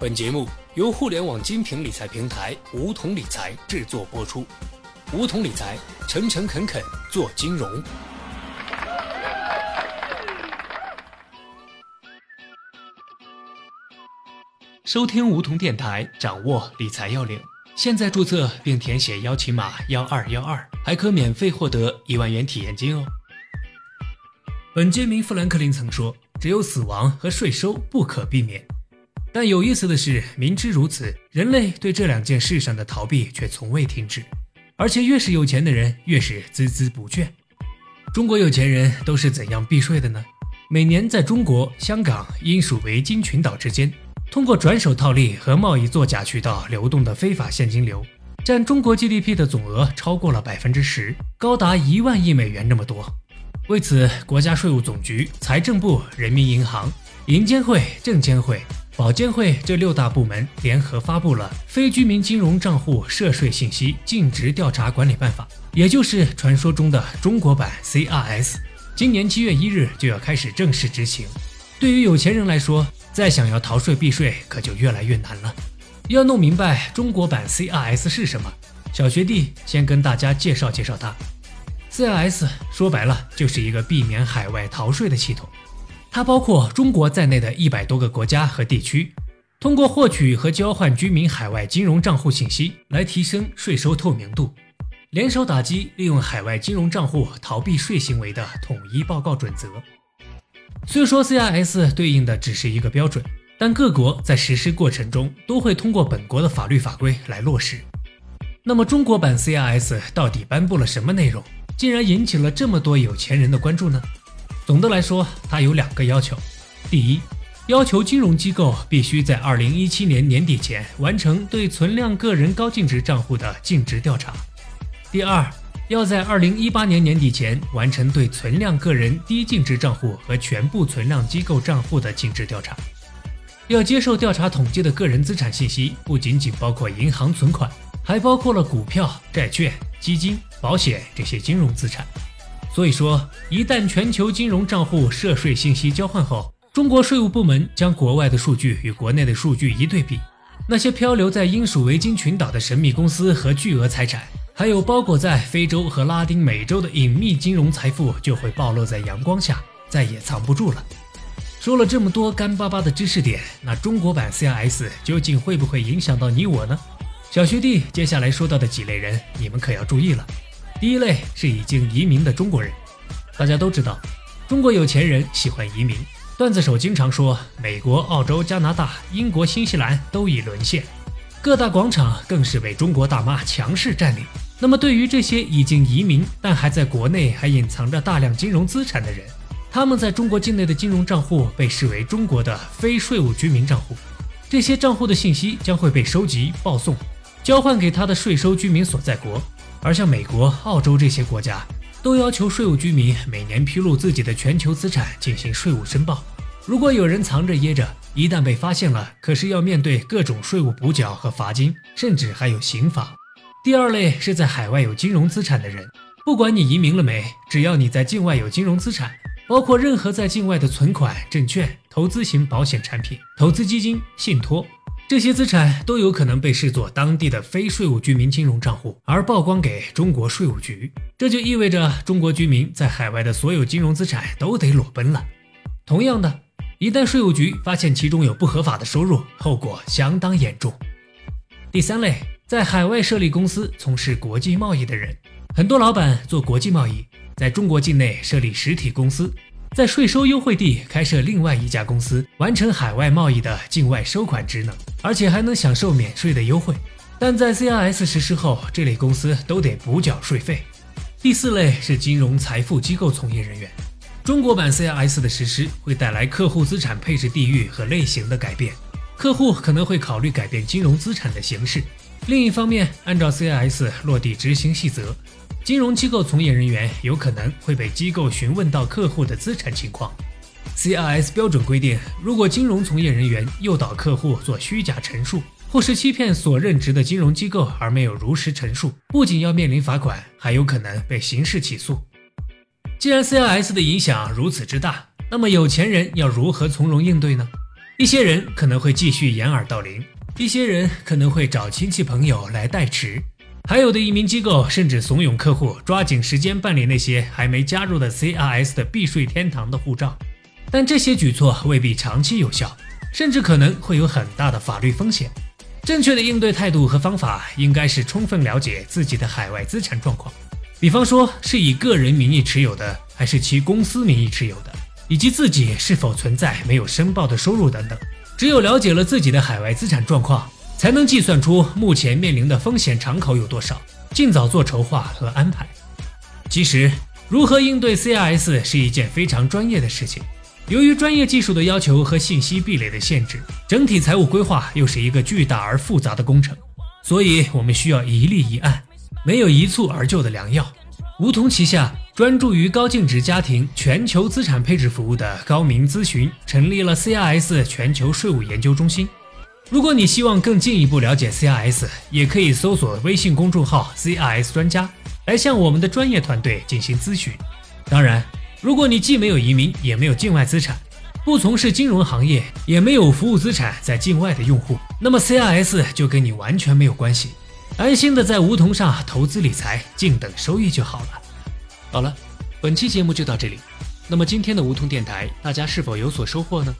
本节目由互联网精品理财平台梧桐理财制作播出。梧桐理财，诚诚恳恳做金融。收听梧桐电台，掌握理财要领。现在注册并填写邀请码幺二幺二，还可免费获得一万元体验金哦。本杰明·富兰克林曾说：“只有死亡和税收不可避免。”但有意思的是，明知如此，人类对这两件事上的逃避却从未停止，而且越是有钱的人，越是孜孜不倦。中国有钱人都是怎样避税的呢？每年在中国香港、英属维京群岛之间，通过转手套利和贸易作假渠道流动的非法现金流，占中国 GDP 的总额超过了百分之十，高达一万亿美元那么多。为此，国家税务总局、财政部、人民银行、银监会、证监会。保监会这六大部门联合发布了《非居民金融账户涉税信息尽职调查管理办法》，也就是传说中的中国版 CRS。今年七月一日就要开始正式执行。对于有钱人来说，再想要逃税避税可就越来越难了。要弄明白中国版 CRS 是什么，小学弟先跟大家介绍介绍它。CRS 说白了就是一个避免海外逃税的系统。它包括中国在内的一百多个国家和地区，通过获取和交换居民海外金融账户信息，来提升税收透明度，联手打击利用海外金融账户逃避税行为的统一报告准则。虽说 CRS 对应的只是一个标准，但各国在实施过程中都会通过本国的法律法规来落实。那么中国版 CRS 到底颁布了什么内容，竟然引起了这么多有钱人的关注呢？总的来说，它有两个要求：第一，要求金融机构必须在二零一七年年底前完成对存量个人高净值账户的净值调查；第二，要在二零一八年年底前完成对存量个人低净值账户和全部存量机构账户的净值调查。要接受调查统计的个人资产信息，不仅仅包括银行存款，还包括了股票、债券、基金、保险这些金融资产。所以说，一旦全球金融账户涉税信息交换后，中国税务部门将国外的数据与国内的数据一对比，那些漂流在英属维京群岛的神秘公司和巨额财产，还有包裹在非洲和拉丁美洲的隐秘金融财富，就会暴露在阳光下，再也藏不住了。说了这么多干巴巴的知识点，那中国版 CRS 究竟会不会影响到你我呢？小学弟接下来说到的几类人，你们可要注意了。第一类是已经移民的中国人，大家都知道，中国有钱人喜欢移民。段子手经常说，美国、澳洲、加拿大、英国、新西兰都已沦陷，各大广场更是被中国大妈强势占领。那么，对于这些已经移民但还在国内还隐藏着大量金融资产的人，他们在中国境内的金融账户被视为中国的非税务居民账户，这些账户的信息将会被收集、报送、交换给他的税收居民所在国。而像美国、澳洲这些国家，都要求税务居民每年披露自己的全球资产进行税务申报。如果有人藏着掖着，一旦被发现了，可是要面对各种税务补缴和罚金，甚至还有刑罚。第二类是在海外有金融资产的人，不管你移民了没，只要你在境外有金融资产，包括任何在境外的存款、证券、投资型保险产品、投资基金、信托。这些资产都有可能被视作当地的非税务居民金融账户，而曝光给中国税务局。这就意味着中国居民在海外的所有金融资产都得裸奔了。同样的，一旦税务局发现其中有不合法的收入，后果相当严重。第三类，在海外设立公司从事国际贸易的人，很多老板做国际贸易，在中国境内设立实体公司。在税收优惠地开设另外一家公司，完成海外贸易的境外收款职能，而且还能享受免税的优惠。但在 CRS 实施后，这类公司都得补缴税费。第四类是金融财富机构从业人员。中国版 CRS 的实施会带来客户资产配置地域和类型的改变，客户可能会考虑改变金融资产的形式。另一方面，按照 CRS 落地执行细则。金融机构从业人员有可能会被机构询问到客户的资产情况。CRS 标准规定，如果金融从业人员诱导客户做虚假陈述，或是欺骗所任职的金融机构而没有如实陈述，不仅要面临罚款，还有可能被刑事起诉。既然 CRS 的影响如此之大，那么有钱人要如何从容应对呢？一些人可能会继续掩耳盗铃，一些人可能会找亲戚朋友来代持，还有的移民机构甚至怂恿客户抓紧时间办理那些还没加入的 CRS 的避税天堂的护照。但这些举措未必长期有效，甚至可能会有很大的法律风险。正确的应对态度和方法应该是充分了解自己的海外资产状况，比方说是以个人名义持有的，还是其公司名义持有的，以及自己是否存在没有申报的收入等等。只有了解了自己的海外资产状况，才能计算出目前面临的风险敞口有多少，尽早做筹划和安排。其实，如何应对 CRS 是一件非常专业的事情。由于专业技术的要求和信息壁垒的限制，整体财务规划又是一个巨大而复杂的工程，所以我们需要一例一案，没有一蹴而就的良药。梧桐旗下专注于高净值家庭全球资产配置服务的高明咨询成立了 CRS 全球税务研究中心。如果你希望更进一步了解 CRS，也可以搜索微信公众号 CRS 专家来向我们的专业团队进行咨询。当然。如果你既没有移民，也没有境外资产，不从事金融行业，也没有服务资产在境外的用户，那么 CRS 就跟你完全没有关系，安心的在梧桐上投资理财，静等收益就好了。好了，本期节目就到这里。那么今天的梧桐电台，大家是否有所收获呢？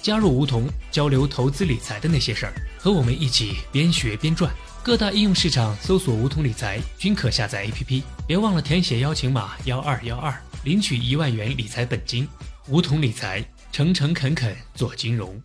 加入梧桐，交流投资理财的那些事儿，和我们一起边学边赚。各大应用市场搜索“梧桐理财”均可下载 APP，别忘了填写邀请码幺二幺二。领取一万元理财本金，梧桐理财，诚诚恳恳做金融。